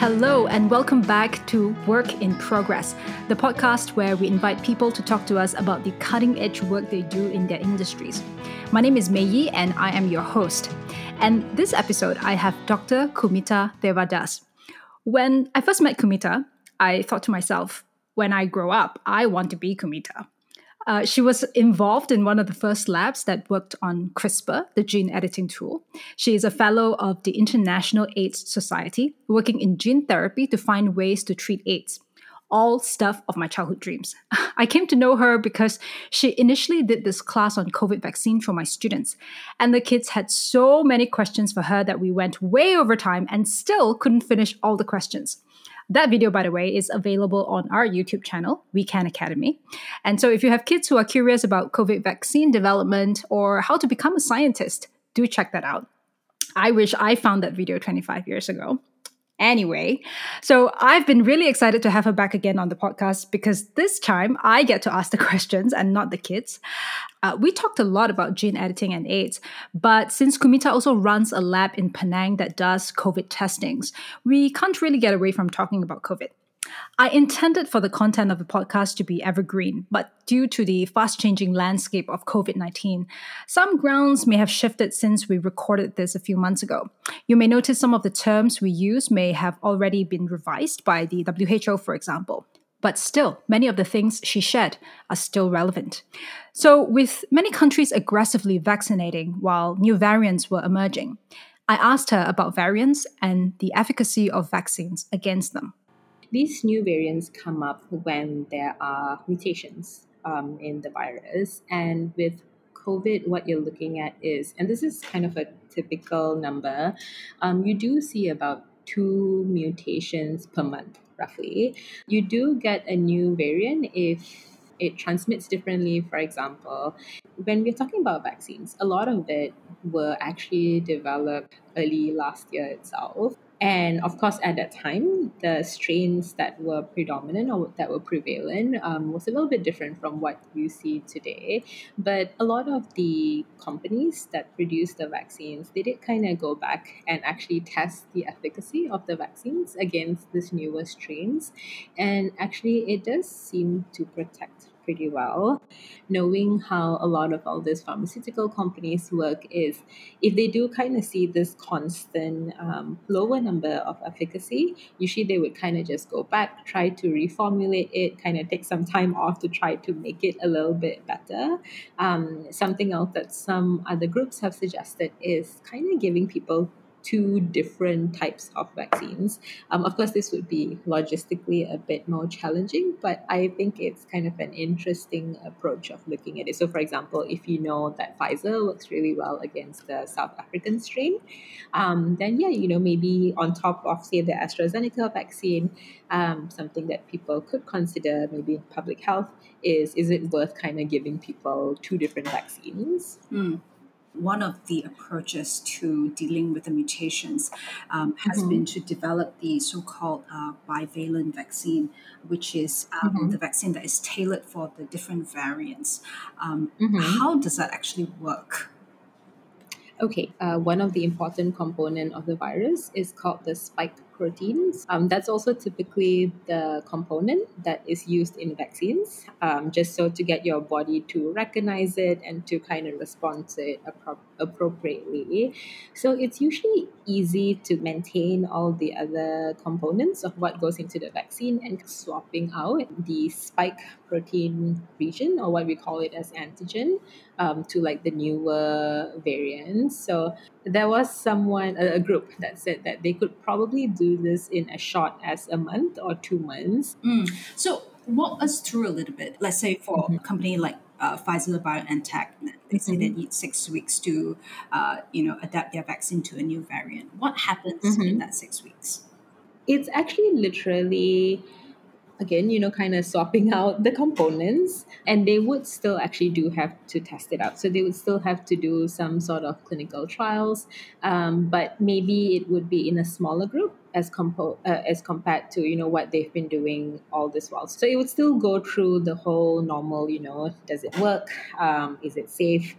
Hello, and welcome back to Work in Progress, the podcast where we invite people to talk to us about the cutting edge work they do in their industries. My name is Mei Yi, and I am your host. And this episode, I have Dr. Kumita Devadas. When I first met Kumita, I thought to myself, when I grow up, I want to be Kumita. Uh, she was involved in one of the first labs that worked on CRISPR, the gene editing tool. She is a fellow of the International AIDS Society, working in gene therapy to find ways to treat AIDS. All stuff of my childhood dreams. I came to know her because she initially did this class on COVID vaccine for my students. And the kids had so many questions for her that we went way over time and still couldn't finish all the questions. That video, by the way, is available on our YouTube channel, We Can Academy. And so if you have kids who are curious about COVID vaccine development or how to become a scientist, do check that out. I wish I found that video 25 years ago. Anyway, so I've been really excited to have her back again on the podcast because this time I get to ask the questions and not the kids. Uh, we talked a lot about gene editing and AIDS, but since Kumita also runs a lab in Penang that does COVID testings, we can't really get away from talking about COVID. I intended for the content of the podcast to be evergreen, but due to the fast changing landscape of COVID 19, some grounds may have shifted since we recorded this a few months ago. You may notice some of the terms we use may have already been revised by the WHO, for example. But still, many of the things she shared are still relevant. So, with many countries aggressively vaccinating while new variants were emerging, I asked her about variants and the efficacy of vaccines against them. These new variants come up when there are mutations um, in the virus. And with COVID, what you're looking at is, and this is kind of a typical number, um, you do see about two mutations per month, roughly. You do get a new variant if it transmits differently. For example, when we're talking about vaccines, a lot of it were actually developed early last year itself. And of course, at that time, the strains that were predominant or that were prevalent um, was a little bit different from what you see today. But a lot of the companies that produce the vaccines, they did kind of go back and actually test the efficacy of the vaccines against these newer strains. And actually, it does seem to protect pretty well. Knowing how a lot of all these pharmaceutical companies work is if they do kind of see this constant um, lower number of efficacy, usually they would kind of just go back, try to reformulate it, kind of take some time off to try to make it a little bit better. Um, something else that some other groups have suggested is kind of giving people two different types of vaccines. Um, of course, this would be logistically a bit more challenging, but I think it's kind of an interesting approach of looking at it. So, for example, if you know that Pfizer works really well against the South African strain, um, then yeah, you know, maybe on top of, say, the AstraZeneca vaccine, um, something that people could consider maybe in public health is is it worth kind of giving people two different vaccines? Mm one of the approaches to dealing with the mutations um, has mm-hmm. been to develop the so-called uh, bivalent vaccine, which is um, mm-hmm. the vaccine that is tailored for the different variants. Um, mm-hmm. How does that actually work? Okay, uh, one of the important component of the virus is called the spike proteins. Um, that's also typically the component that is used in vaccines, um, just so to get your body to recognize it and to kind of respond to it appro- appropriately. So it's usually easy to maintain all the other components of what goes into the vaccine and swapping out the spike protein region or what we call it as antigen um, to like the newer variants. So there was someone, a, group that said that they could probably do this in as short as a month or two months. Mm. So walk us through a little bit. Let's say for mm-hmm. a company like uh, Pfizer BioNTech, they say mm-hmm. they need six weeks to, uh, you know, adapt their vaccine to a new variant. What happens mm-hmm. in that six weeks? It's actually literally again, you know, kind of swapping out the components, and they would still actually do have to test it out. So they would still have to do some sort of clinical trials, um, but maybe it would be in a smaller group as compo- uh, as compared to you know what they've been doing all this while. So it would still go through the whole normal, you know, does it work? Um, is it safe?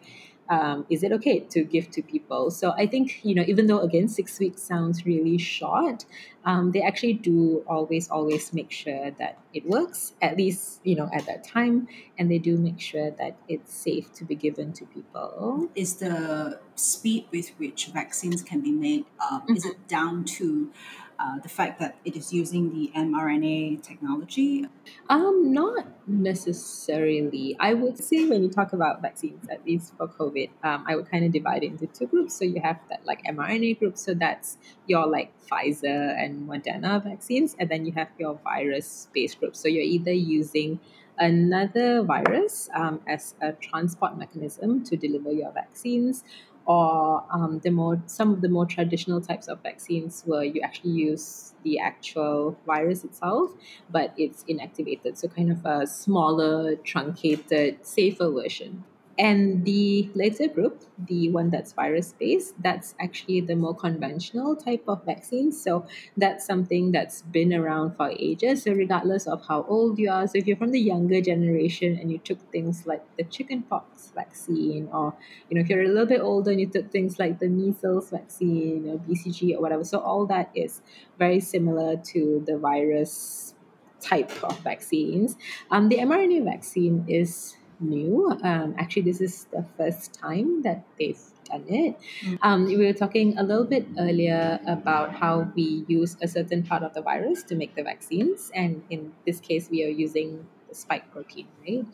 Um, is it okay to give to people? So I think, you know, even though again, six weeks sounds really short, um, they actually do always, always make sure that it works, at least, you know, at that time. And they do make sure that it's safe to be given to people. Is the speed with which vaccines can be made, um, mm-hmm. is it down to uh, the fact that it is using the mRNA technology? Um, not necessarily. I would say when you talk about vaccines, at least for COVID, um, I would kind of divide it into two groups. So you have that like mRNA group, so that's your like Pfizer and Moderna vaccines, and then you have your virus-based group. So you're either using another virus um, as a transport mechanism to deliver your vaccines, or um, the more some of the more traditional types of vaccines where you actually use the actual virus itself but it's inactivated. So kind of a smaller truncated safer version and the later group, the one that's virus based, that's actually the more conventional type of vaccine. So that's something that's been around for ages. So regardless of how old you are, so if you're from the younger generation and you took things like the chickenpox vaccine, or you know, if you're a little bit older and you took things like the measles vaccine or BCG or whatever, so all that is very similar to the virus type of vaccines. Um, the mRNA vaccine is new. Um, actually, this is the first time that they've done it. Mm. Um, we were talking a little bit earlier about how we use a certain part of the virus to make the vaccines, and in this case, we are using the spike protein, right?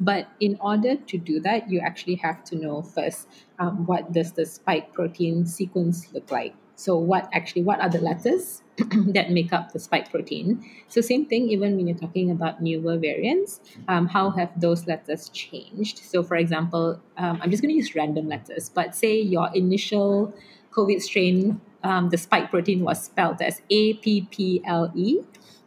But in order to do that, you actually have to know first um, what does the spike protein sequence look like. So, what actually what are the letters that make up the spike protein. So same thing, even when you're talking about newer variants, um, how have those letters changed? So for example, um, I'm just going to use random letters, but say your initial COVID strain, um, the spike protein was spelled as A P P L E,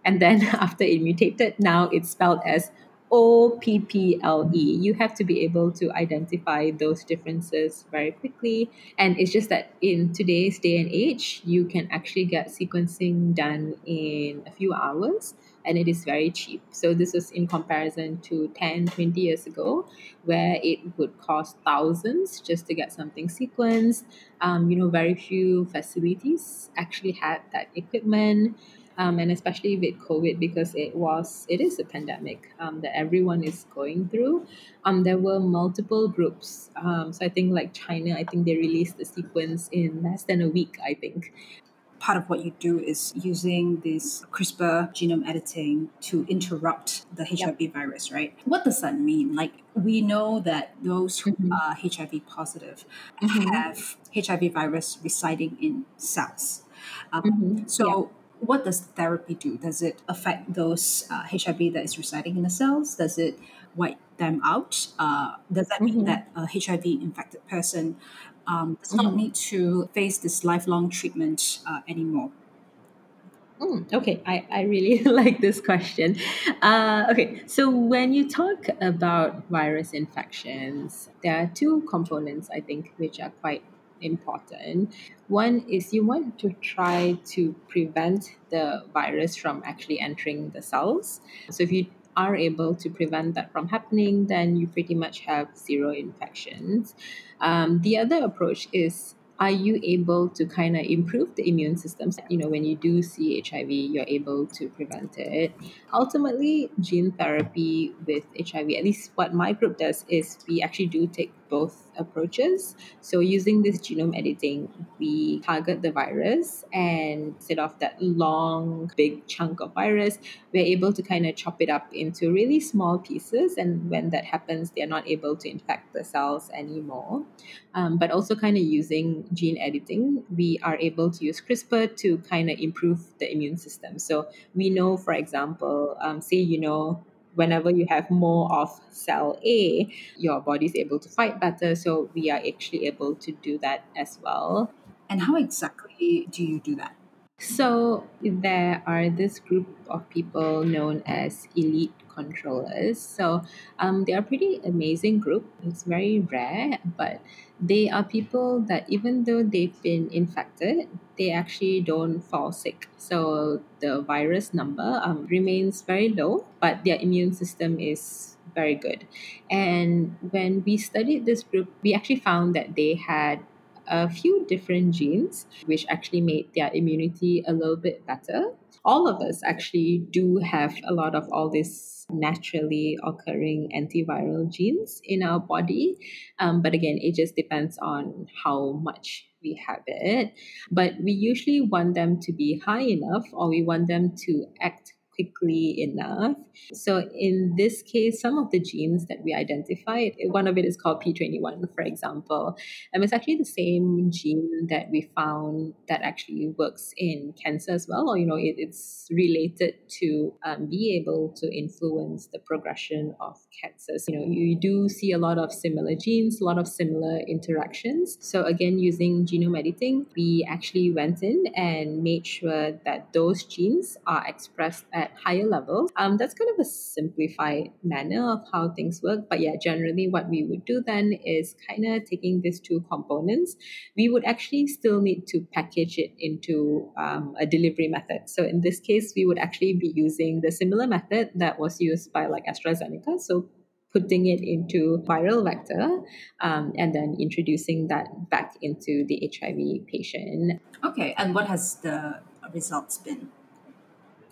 and then after it mutated, now it's spelled as O P P L E. You have to be able to identify those differences very quickly. And it's just that in today's day and age, you can actually get sequencing done in a few hours and it is very cheap. So this is in comparison to 10, 20 years ago, where it would cost thousands just to get something sequenced. Um, you know, very few facilities actually had that equipment um, and especially with COVID because it was it is a pandemic um, that everyone is going through. Um, there were multiple groups. Um, so I think like China, I think they released the sequence in less than a week. I think. Part of what you do is using this CRISPR genome editing to interrupt the HIV yep. virus, right? What does that mean? Like we know that those who mm-hmm. are HIV positive mm-hmm. have HIV virus residing in cells. Um, mm-hmm. So what does therapy do? Does it affect those uh, HIV that is residing in the cells? Does it wipe them out? Uh, does that mean mm-hmm. that a HIV infected person um, does not mm-hmm. need to face this lifelong treatment uh, anymore? Mm, okay, I, I really like this question. Uh, okay, so when you talk about virus infections, there are two components I think which are quite important. One is you want to try to prevent the virus from actually entering the cells. So if you are able to prevent that from happening, then you pretty much have zero infections. Um, the other approach is are you able to kind of improve the immune system? You know, when you do see HIV, you're able to prevent it. Ultimately, gene therapy with HIV, at least what my group does, is we actually do take both approaches. So using this genome editing, we target the virus and instead of that long, big chunk of virus, we're able to kind of chop it up into really small pieces. And when that happens, they're not able to infect the cells anymore. Um, but also kind of using gene editing, we are able to use CRISPR to kind of improve the immune system. So we know, for example, um, say you know whenever you have more of cell A, your body is able to fight better. So we are actually able to do that as well. And how exactly do you do that? So there are this group of people known as elite controllers. So um, they are pretty amazing group. It's very rare, but they are people that even though they've been infected, they actually don't fall sick. So the virus number um, remains very low, but their immune system is very good. And when we studied this group, we actually found that they had a few different genes which actually made their immunity a little bit better. All of us actually do have a lot of all these naturally occurring antiviral genes in our body. Um, but again, it just depends on how much we have it. But we usually want them to be high enough or we want them to act quickly enough. So in this case, some of the genes that we identified, one of it is called P21, for example. And it's actually the same gene that we found that actually works in cancer as well, or you know, it, it's related to um, be able to influence the progression of cancers. You know, you do see a lot of similar genes, a lot of similar interactions. So again, using genome editing, we actually went in and made sure that those genes are expressed at higher. Um, that's kind of a simplified manner of how things work. But yeah, generally what we would do then is kind of taking these two components, we would actually still need to package it into um, a delivery method. So in this case, we would actually be using the similar method that was used by like AstraZeneca. So putting it into viral vector um, and then introducing that back into the HIV patient. Okay, and what has the results been?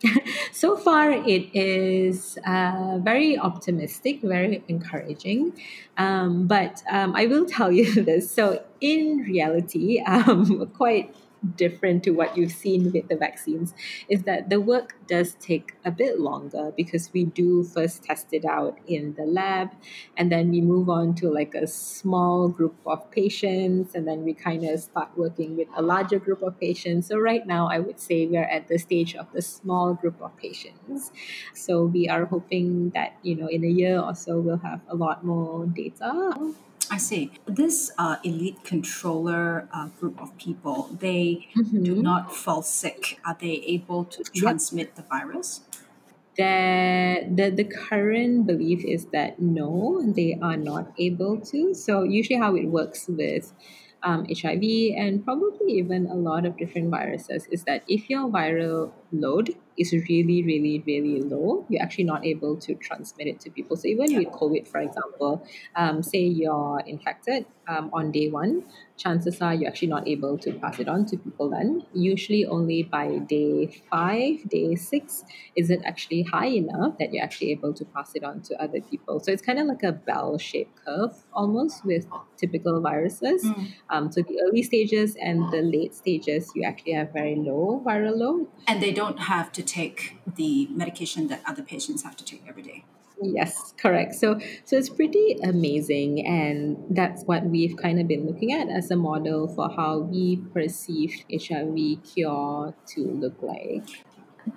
so far, it is uh, very optimistic, very encouraging. Um, but um, I will tell you this. So, in reality, um, quite different to what you've seen with the vaccines is that the work does take a bit longer because we do first test it out in the lab and then we move on to like a small group of patients and then we kind of start working with a larger group of patients. So right now i would say we're at the stage of the small group of patients. So we are hoping that you know in a year or so we'll have a lot more data I see. This uh, elite controller uh, group of people, they mm-hmm. do not fall sick. Are they able to transmit the virus? The, the, the current belief is that no, they are not able to. So, usually, how it works with um, HIV and probably even a lot of different viruses is that if your viral load is really, really, really low, you're actually not able to transmit it to people. So even yeah. with COVID, for example, um, say you're infected um, on day one, chances are you're actually not able to pass it on to people then. Usually only by day five, day six, is it actually high enough that you're actually able to pass it on to other people. So it's kind of like a bell-shaped curve almost with typical viruses. Mm. Um, so the early stages and the late stages, you actually have very low viral load. And they don't have to take the medication that other patients have to take every day. Yes, correct. So so it's pretty amazing and that's what we've kind of been looking at as a model for how we perceive HIV cure to look like.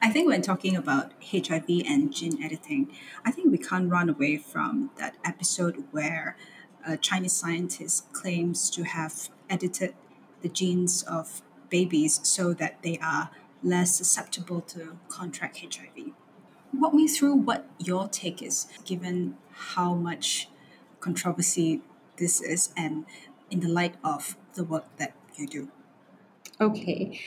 I think when talking about HIV and gene editing, I think we can't run away from that episode where a Chinese scientist claims to have edited the genes of babies so that they are less susceptible to contract HIV. Walk me through what your take is, given how much controversy this is, and in the light of the work that you do. Okay.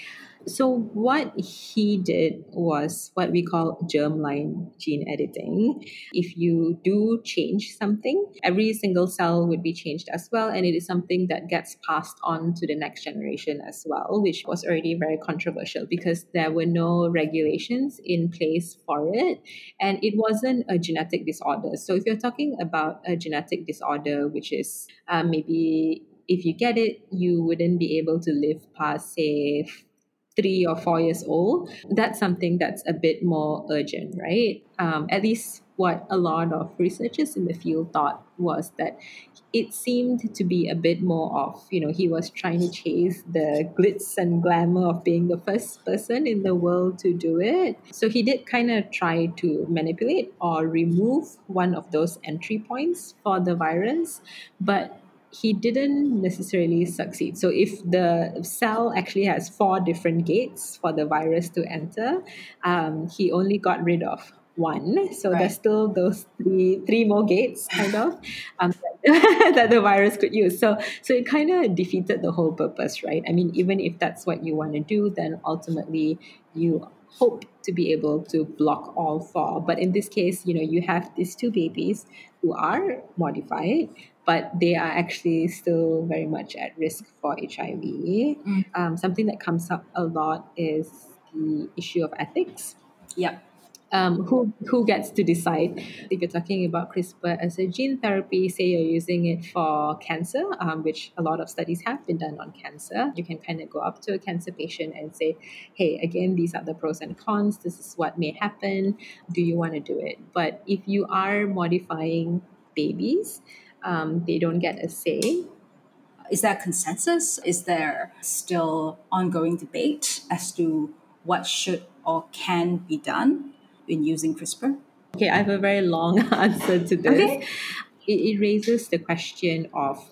So what he did was what we call germline gene editing. If you do change something, every single cell would be changed as well, and it is something that gets passed on to the next generation as well, which was already very controversial because there were no regulations in place for it, and it wasn't a genetic disorder. So if you're talking about a genetic disorder, which is uh, maybe if you get it, you wouldn't be able to live past, say, three or four years old, that's something that's a bit more urgent, right? Um, at least what a lot of researchers in the field thought was that it seemed to be a bit more of, you know, he was trying to chase the glitz and glamour of being the first person in the world to do it. So he did kind of try to manipulate or remove one of those entry points for the virus, but he didn't necessarily succeed. So if the cell actually has four different gates for the virus to enter, um, he only got rid of one. So right. there's still those three three more gates kind of um, that the virus could use. So so it kind of defeated the whole purpose, right? I mean, even if that's what you want to do, then ultimately you hope to be able to block all four. But in this case, you know, you have these two babies who are modified, but they are actually still very much at risk for HIV. Mm. Um, something that comes up a lot is the issue of ethics. Yep um, who who gets to decide if you're talking about CRISPR as a gene therapy say you're using it for cancer um, which a lot of studies have been done on cancer you can kind of go up to a cancer patient and say hey again these are the pros and cons this is what may happen do you want to do it but if you are modifying babies um, they don't get a say is there consensus is there still ongoing debate as to what should or can be done in using CRISPR? Okay, I have a very long answer to this. Okay. It, it raises the question of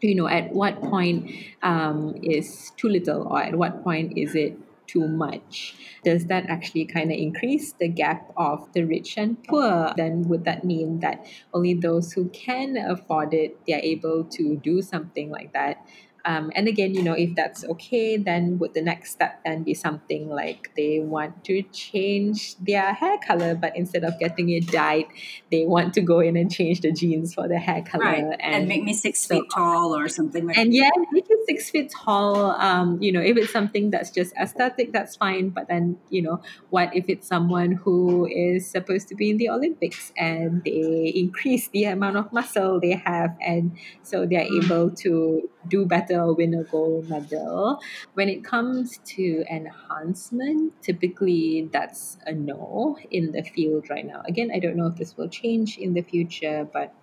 you know at what point um, is too little or at what point is it too much. Does that actually kind of increase the gap of the rich and poor? Then would that mean that only those who can afford it they're able to do something like that um, and again, you know, if that's okay, then would the next step then be something like they want to change their hair color, but instead of getting it dyed, they want to go in and change the genes for the hair color right. and, and, make me six so, feet tall or something like and that. And yeah, make it six feet tall. Um, you know, if it's something that's just aesthetic, that's fine. But then, you know, what if it's someone who is supposed to be in the Olympics and they increase the amount of muscle they have, and so they're mm. able to do better medal, win a gold medal. When it comes to enhancement, typically that's a no in the field right now. Again, I don't know if this will change in the future, but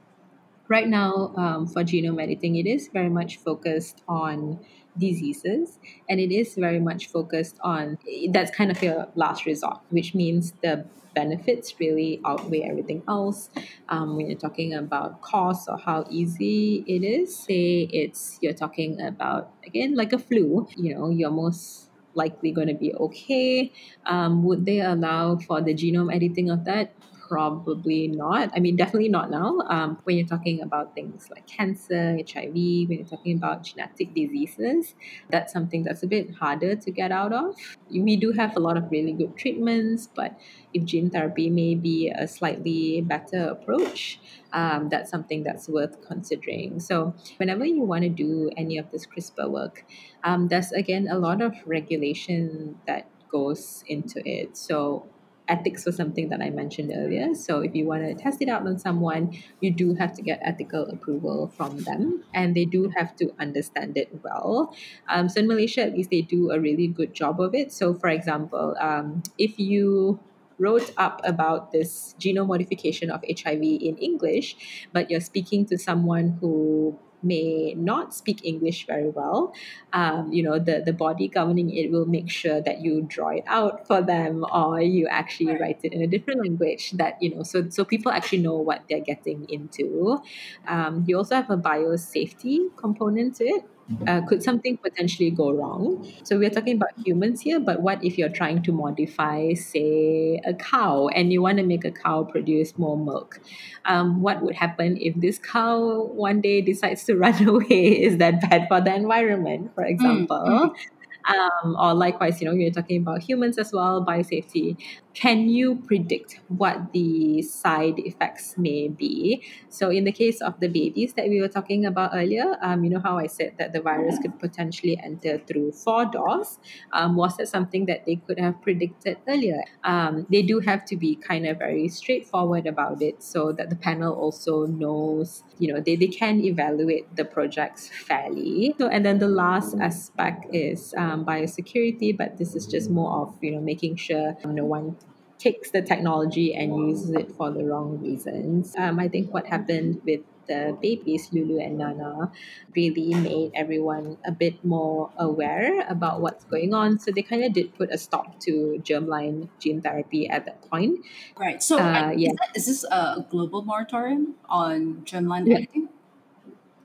right now um, for genome editing, it is very much focused on diseases and it is very much focused on that's kind of your last resort which means the benefits really outweigh everything else. Um, when you're talking about cost or how easy it is, say it's you're talking about again like a flu. You know, you're most likely going to be okay. Um, would they allow for the genome editing of that? Probably not. I mean, definitely not now. Um, when you're talking about things like cancer, HIV, when you're talking about genetic diseases, that's something that's a bit harder to get out of. We do have a lot of really good treatments, but if gene therapy may be a slightly better approach, um, that's something that's worth considering. So, whenever you want to do any of this CRISPR work, um, there's again a lot of regulation that goes into it. So, ethics was something that I mentioned earlier. So if you want to test it out on someone, you do have to get ethical approval from them, and they do have to understand it well. Um, so in Malaysia, at least, they do a really good job of it. So for example, um, if you wrote up about this genome modification of HIV in English, but you're speaking to someone who may not speak English very well, um, you know, the, the body governing it will make sure that you draw it out for them or you actually write it in a different language that, you know, so, so people actually know what they're getting into. Um, you also have a biosafety component to it. Uh, could something potentially go wrong? So we're talking about humans here, but what if you're trying to modify, say, a cow and you want to make a cow produce more milk? Um, what would happen if this cow one day decides to run away? Is that bad for the environment, for mm, example? Mm-hmm. Um, or likewise, you know, you're talking about humans as well, biosafety can you predict what the side effects may be? So, in the case of the babies that we were talking about earlier, um, you know how I said that the virus could potentially enter through four doors. Um, was that something that they could have predicted earlier? Um, they do have to be kind of very straightforward about it so that the panel also knows, you know, they, they can evaluate the projects fairly. So, and then the last aspect is um, biosecurity, but this is just more of, you know, making sure no one takes the technology and uses it for the wrong reasons. Um, I think what happened with the babies, Lulu and Nana, really made everyone a bit more aware about what's going on. So they kind of did put a stop to germline gene therapy at that point. Right. So, uh, yeah. is, that, is this a global moratorium on germline yeah. editing?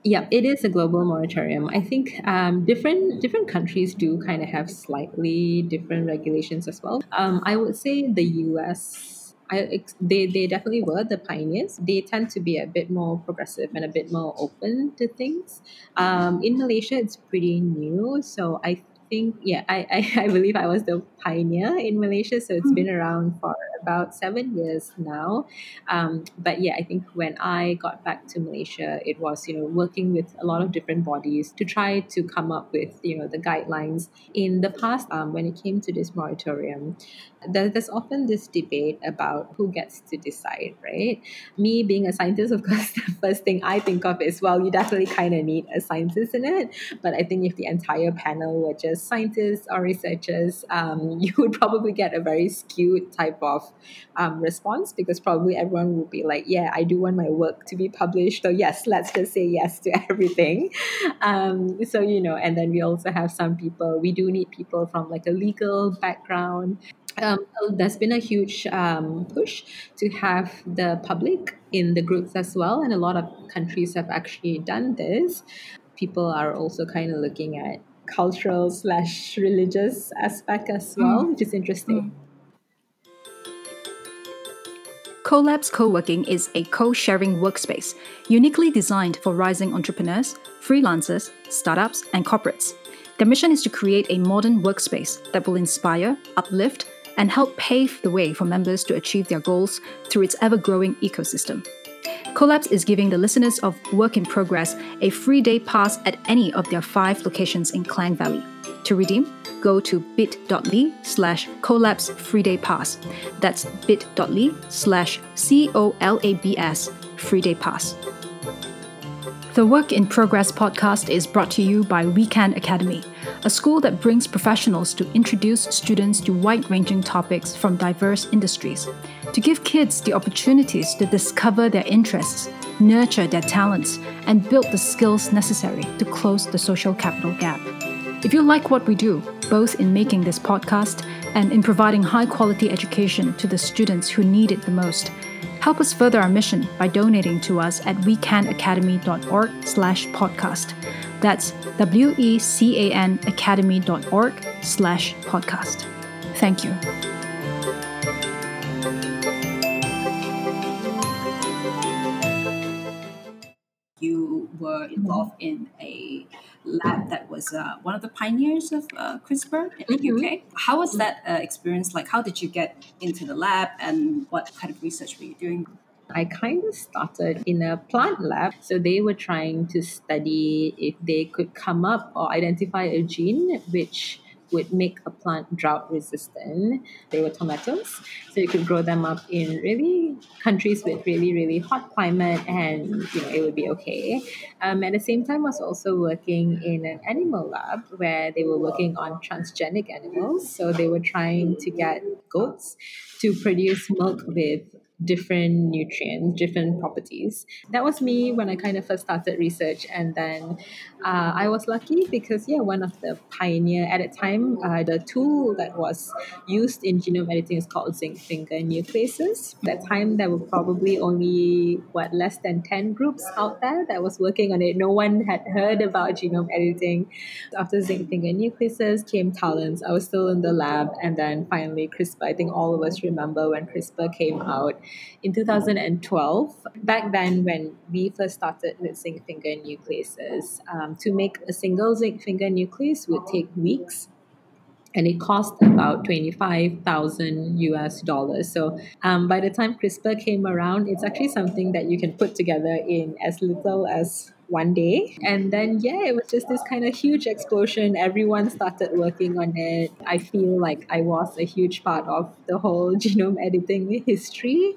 Yeah, it is a global moratorium. I think um, different different countries do kind of have slightly different regulations as well. Um, I would say the U.S. I, they, they definitely were the pioneers. They tend to be a bit more progressive and a bit more open to things. Um, in Malaysia, it's pretty new, so I think, yeah, I, I, I believe I was the pioneer in Malaysia. So it's Hmm. been around for about seven years now. Um, but yeah, I think when I got back to Malaysia, it was, you know, working with a lot of different bodies to try to come up with, you know, the guidelines. In the past, um, when it came to this moratorium, there, there's often this debate about who gets to decide, right? Me being a scientist, of course, the first thing I think of is, well, you definitely kind of need a scientist in it. But I think if the entire panel were just scientists or researchers, um, you would probably get a very skewed type of um, response because probably everyone will be like, yeah, I do want my work to be published. So, yes, let's just say yes to everything. Um, so, you know, and then we also have some people, we do need people from like a legal background. Um, so there's been a huge um, push to have the public in the groups as well, and a lot of countries have actually done this. People are also kind of looking at cultural slash religious aspect as well, which is interesting. Collabs Co-working is a co-sharing workspace uniquely designed for rising entrepreneurs, freelancers, startups, and corporates. Their mission is to create a modern workspace that will inspire, uplift, and help pave the way for members to achieve their goals through its ever-growing ecosystem. Collabs is giving the listeners of Work in Progress a free day pass at any of their five locations in Klang Valley. To redeem, go to bit.ly slash collabs free day pass. That's bit.ly slash C O L A B S free day pass. The Work in Progress podcast is brought to you by Weekend Academy, a school that brings professionals to introduce students to wide ranging topics from diverse industries, to give kids the opportunities to discover their interests, nurture their talents, and build the skills necessary to close the social capital gap. If you like what we do, both in making this podcast and in providing high quality education to the students who need it the most, help us further our mission by donating to us at wecanacademy.org slash podcast. That's W-E-C-A-N academy.org slash podcast. Thank you. You were involved in a lab that was uh, one of the pioneers of uh, CRISPR in the Mhm. UK. How was that uh, experience like? How did you get into the lab and what kind of research were you doing? I kind of started in a plant lab. So they were trying to study if they could come up or identify a gene which would make a plant drought resistant. They were tomatoes. So you could grow them up in really countries with really, really hot climate and you know it would be okay. Um, at the same time I was also working in an animal lab where they were working on transgenic animals. So they were trying to get goats to produce milk with different nutrients, different properties. That was me when I kind of first started research, and then uh, I was lucky because yeah, one of the pioneer at the time, uh, the tool that was used in genome editing is called zinc finger nucleases. At that time, there were probably only what less than ten groups out there that was working on it. No one had heard about genome editing. After zinc finger nucleases came talents. I was still in the lab, and then finally CRISPR. I think all of us remember when CRISPR came out in 2012. Back then, when we first started with zinc finger nucleases, um, to make a single zinc finger nuclease would take weeks. And it cost about 25,000 US dollars. So um, by the time CRISPR came around, it's actually something that you can put together in as little as one day. And then, yeah, it was just this kind of huge explosion. Everyone started working on it. I feel like I was a huge part of the whole genome editing history.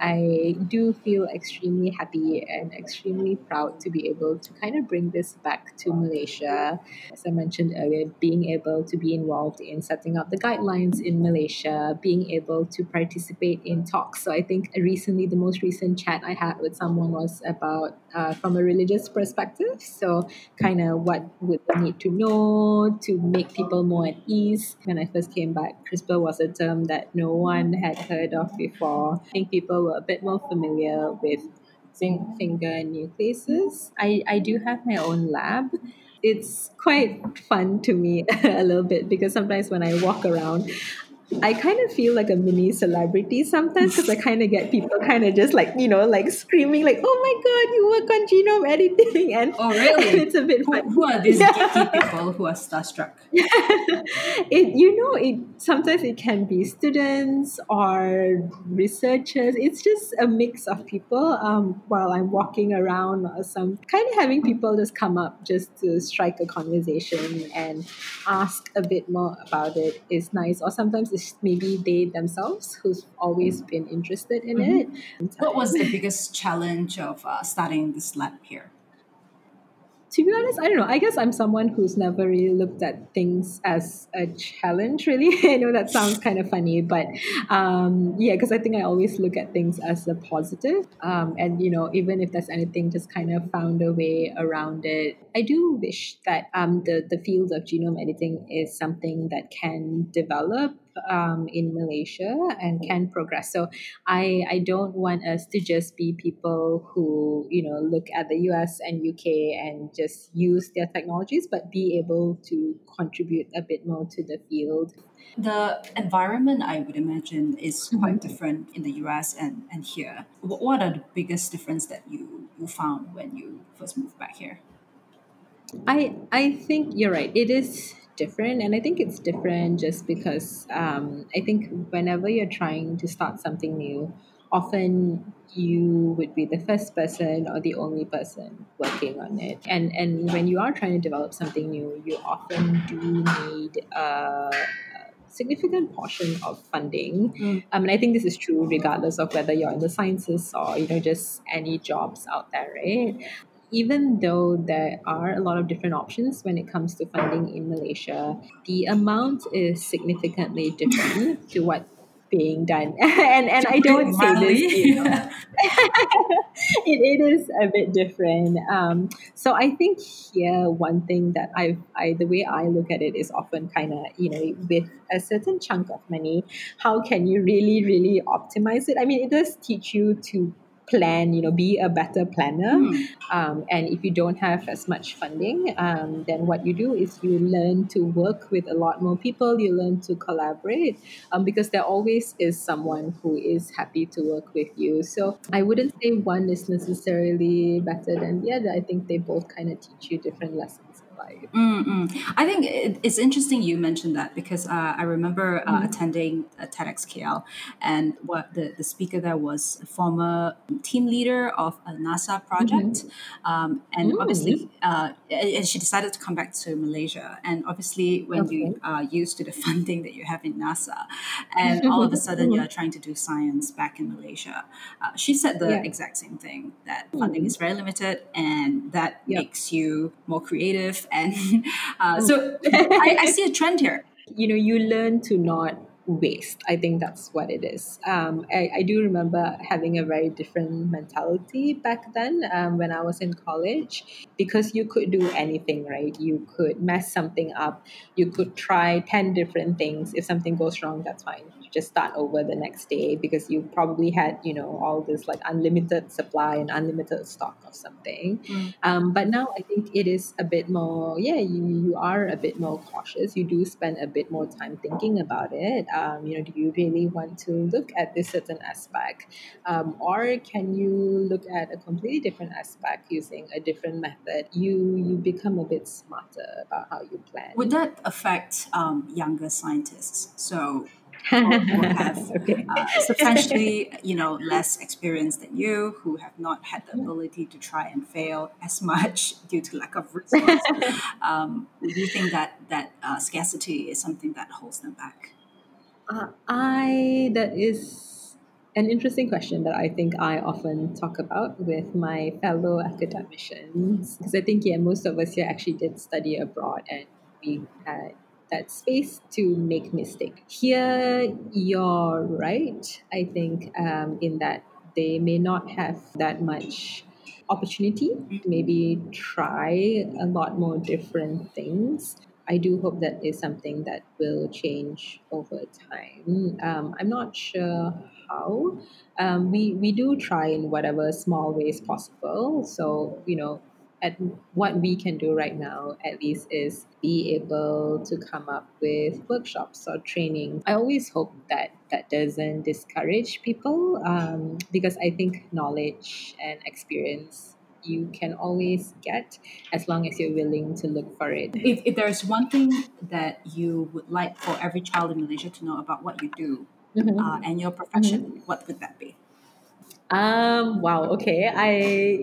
I do feel extremely happy and extremely proud to be able to kind of bring this back to Malaysia. As I mentioned earlier, being able to be involved in setting up the guidelines in Malaysia, being able to participate in talks. So I think recently, the most recent chat I had with someone was about uh, from a religious perspective. So, kind of what would need to know to make people more at ease. When I first came back, CRISPR was a term that no one had heard of before. I think people were a bit more familiar with zinc finger nucleases. I, I do have my own lab. It's quite fun to me a little bit because sometimes when I walk around, I kind of feel like a mini celebrity sometimes because I kind of get people kind of just like you know like screaming like oh my god you work on genome editing. And oh really? and it's a bit who, who are these geeky people who are starstruck? It you know it sometimes it can be students or researchers. It's just a mix of people um, while I'm walking around or some kind of having people just come up just to strike a conversation and ask a bit more about it is nice. Or sometimes it's maybe they themselves who's always been interested in mm-hmm. it. What was the biggest challenge of uh, starting this lab here? to be honest, I don't know. I guess I'm someone who's never really looked at things as a challenge, really. I know that sounds kind of funny, but um, yeah, because I think I always look at things as a positive. Um, and, you know, even if there's anything, just kind of found a way around it. I do wish that um, the, the field of genome editing is something that can develop um, in Malaysia and can progress. So I I don't want us to just be people who you know look at the US and UK and just use their technologies, but be able to contribute a bit more to the field. The environment, I would imagine, is quite mm-hmm. different in the US and, and here. What are the biggest difference that you, you found when you first moved back here? I I think you're right. It is different and i think it's different just because um, i think whenever you're trying to start something new often you would be the first person or the only person working on it. And and when you are trying to develop something new you often do need a significant portion of funding. Mm. um, and i think this is true regardless of whether you're in the sciences or you know just any jobs out there right even though there are a lot of different options when it comes to funding in Malaysia, the amount is significantly different to what being done. and and I don't say this, you know. it, it is a bit different. Um, so I think here one thing that I I the way I look at it is often kind of you know with a certain chunk of money, how can you really really optimize it? I mean, it does teach you to plan, you know, be a better planner. Mm. Um, and if you don't have as much funding, um, then what you do is you learn to work with a lot more people, you learn to collaborate um, because there always is someone who is happy to work with you. So I wouldn't say one is necessarily better than the other. I think they both kind of teach you different lessons. Mm-mm. I think it's interesting you mentioned that because uh, I remember uh, mm-hmm. attending a TEDx KL, and what the, the speaker there was a former team leader of a NASA project, mm-hmm. um, and mm-hmm. obviously, uh, and she decided to come back to Malaysia. And obviously, when okay. you are used to the funding that you have in NASA, and all of a sudden you're trying to do science back in Malaysia, uh, she said the yeah. exact same thing that funding is very limited, and that yep. makes you more creative and uh, so I, I, see a trend here. You know, you learn to not waste. I think that's what it is. Um, I, I do remember having a very different mentality back then um, when I was in college because you could do anything, right? You could mess something up, you could try 10 different things. If something goes wrong, that's fine just start over the next day because you probably had you know all this like unlimited supply and unlimited stock of something. Mm. um, but now i think it is a bit more yeah you, you are a bit more cautious. You do spend a bit more time thinking about it. Um, you know do you really want to look at this certain aspect? Um, or can you look at a completely different aspect using a different method? You you become a bit smarter about how you plan. Would that affect um, younger scientists? So who have okay. uh, substantially, you know, less experience than you, who have not had the ability to try and fail as much due to lack of resources. um, do you think that that uh, scarcity is something that holds them back? Uh, I that is an interesting question that I think I often talk about with my fellow academicians because I think yeah most of us here actually did study abroad and we had that space to make mistake. Here, you're right. I think um, in that they may not have that much opportunity to maybe try a lot more different things. I do hope that is something that will change over time. Um, I'm not sure how. Um, we we do try in whatever small ways possible. So you know, at what we can do right now, at least, is be able to come up with workshops or training. I always hope that that doesn't discourage people um, because I think knowledge and experience you can always get as long as you're willing to look for it. If, if there's one thing that you would like for every child in Malaysia to know about what you do mm-hmm. uh, and your profession, mm-hmm. what would that be? Um, wow, okay. I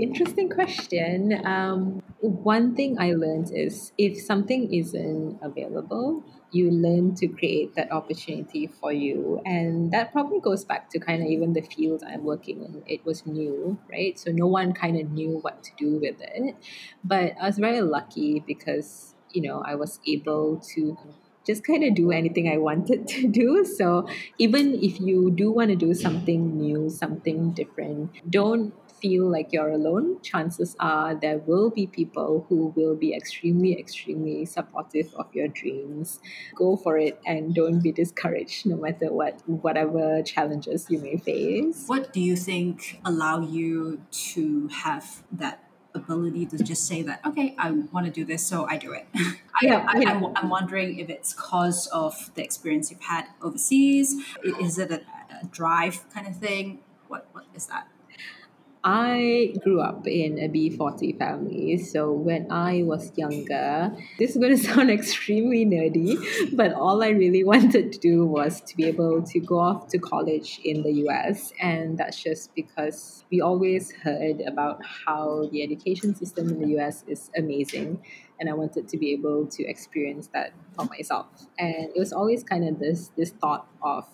interesting question. Um, one thing I learned is if something isn't available, you learn to create that opportunity for you. And that probably goes back to kind of even the field I'm working in. It was new, right? So no one kind of knew what to do with it. But I was very lucky because, you know, I was able to just kind of do anything I wanted to do. So even if you do want to do something new, something different, don't feel like you're alone. Chances are there will be people who will be extremely, extremely supportive of your dreams. Go for it and don't be discouraged no matter what whatever challenges you may face. What do you think allow you to have that ability to just say that okay i want to do this so i do it. I, yeah, I, yeah. I, am wondering if it's cause of the experience you've had overseas is it a, a drive kind of thing? What what is that I grew up in a B40 family. So when I was younger, this is going to sound extremely nerdy, but all I really wanted to do was to be able to go off to college in the US. And that's just because we always heard about how the education system in the US is amazing. And I wanted to be able to experience that for myself. And it was always kind of this this thought of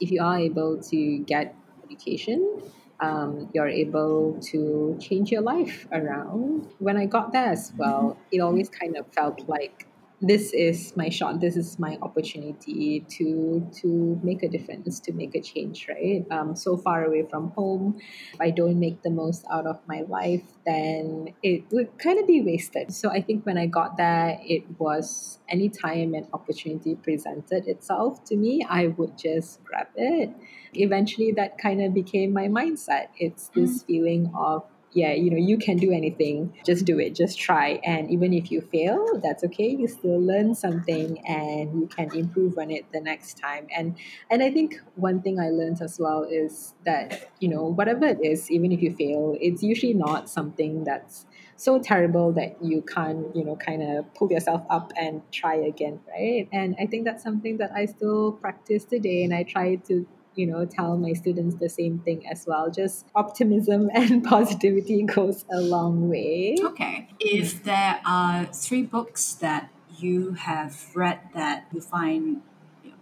if you are able to get education um, you're able to change your life around. When I got there as well, it always kind of felt like this is my shot this is my opportunity to to make a difference to make a change right? Um, so far away from home if i don't make the most out of my life then it would kind of be wasted. So i think when i got there it was anytime an opportunity presented itself to me i would just grab it. Eventually that kind of became my mindset. It's this mm. feeling of yeah, you know, you can do anything. Just do it. Just try. And even if you fail, that's okay. You still learn something and you can improve on it the next time. And and I think one thing I learned as well is that, you know, whatever it is, even if you fail, it's usually not something that's so terrible that you can't, you know, kind of pull yourself up and try again, right? And I think that's something that I still practice today and I try to you know tell my students the same thing as well. Just optimism and positivity goes a long way. Okay. If there are three books that you have read that you find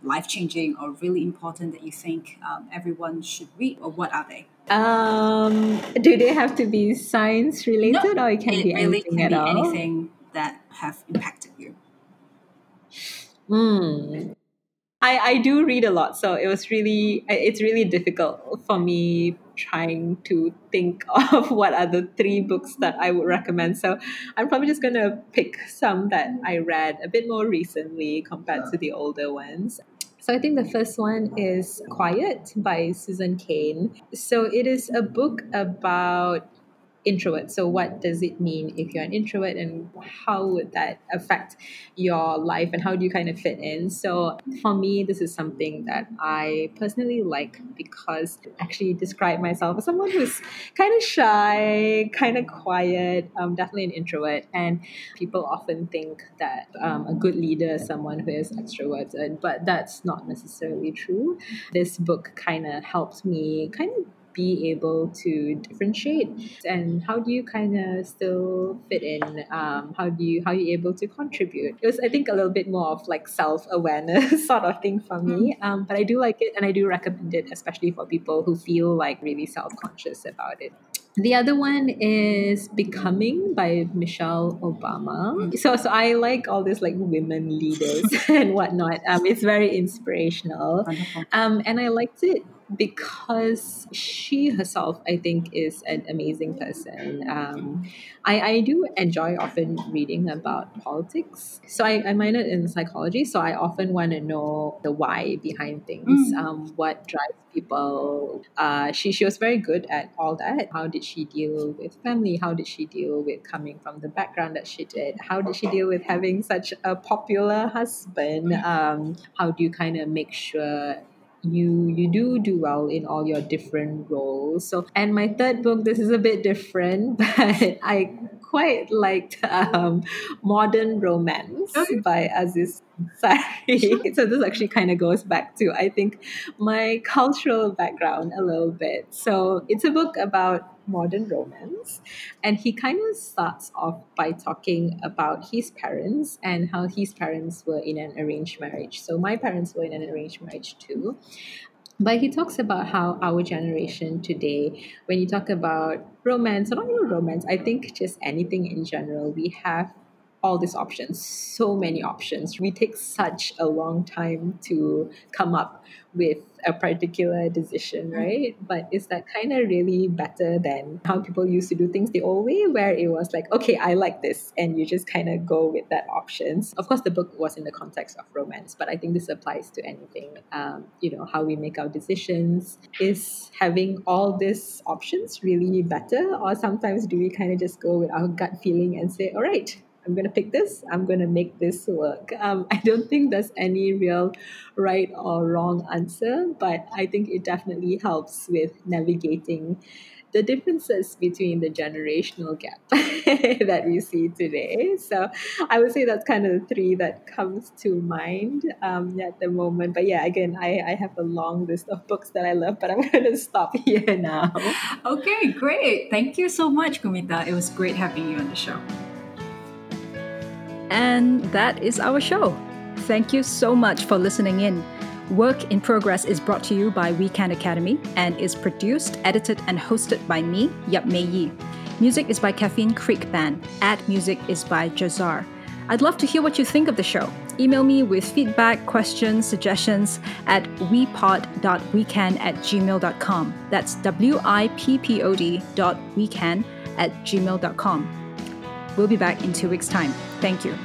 life changing or really important that you think um, everyone should read or what are they? Um, do they have to be science related no, or it can it be really anything can at be all? anything that have impacted you. Hmm. I, I do read a lot, so it was really it's really difficult for me trying to think of what are the three books that I would recommend. So I'm probably just gonna pick some that I read a bit more recently compared to the older ones. So I think the first one is Quiet by Susan Cain. So it is a book about introvert. So, what does it mean if you're an introvert, and how would that affect your life, and how do you kind of fit in? So, for me, this is something that I personally like because I actually describe myself as someone who's kind of shy, kind of quiet, um, definitely an introvert. And people often think that um, a good leader is someone who is extroverted, but that's not necessarily true. This book kind of helped me kind of be able to differentiate and how do you kind of still fit in um, how do you how are you able to contribute it was i think a little bit more of like self-awareness sort of thing for me mm-hmm. um, but i do like it and i do recommend it especially for people who feel like really self-conscious about it the other one is Becoming by Michelle Obama. Mm-hmm. So, so I like all these like women leaders and whatnot. Um, it's very inspirational. Um, and I liked it because she herself, I think, is an amazing person. Um, I, I do enjoy often reading about politics. So I, I minored in psychology, so I often want to know the why behind things, mm. um, what drives people. Uh, she, she was very good at all that. How did she deal with family? How did she deal with coming from the background that she did? How did she deal with having such a popular husband? Um, how do you kind of make sure you you do do well in all your different roles. So and my third book this is a bit different but i quite liked um, modern romance okay. by aziz Ansari so this actually kind of goes back to i think my cultural background a little bit so it's a book about modern romance. And he kind of starts off by talking about his parents and how his parents were in an arranged marriage. So my parents were in an arranged marriage too. But he talks about how our generation today, when you talk about romance, or not even romance, I think just anything in general, we have all these options, so many options. We take such a long time to come up with a particular decision, mm-hmm. right? But is that kind of really better than how people used to do things the old way, where it was like, okay, I like this, and you just kind of go with that options. Of course, the book was in the context of romance, but I think this applies to anything. Um, you know, how we make our decisions. Is having all these options really better, or sometimes do we kind of just go with our gut feeling and say, all right, I'm going to pick this. I'm going to make this work. Um, I don't think there's any real right or wrong answer, but I think it definitely helps with navigating the differences between the generational gap that we see today. So I would say that's kind of the three that comes to mind um, at the moment. But yeah, again, I, I have a long list of books that I love, but I'm going to stop here now. Okay, great. Thank you so much, Kumitaa. It was great having you on the show. And that is our show. Thank you so much for listening in. Work in Progress is brought to you by We Can Academy and is produced, edited, and hosted by me, Yap Mei Yi. Music is by Caffeine Creek Band. Ad music is by Jahzzar. I'd love to hear what you think of the show. Email me with feedback, questions, suggestions at wippod.wecan at gmail.com. That's W I P P O D dot at gmail.com. We'll be back in two weeks' time. Thank you.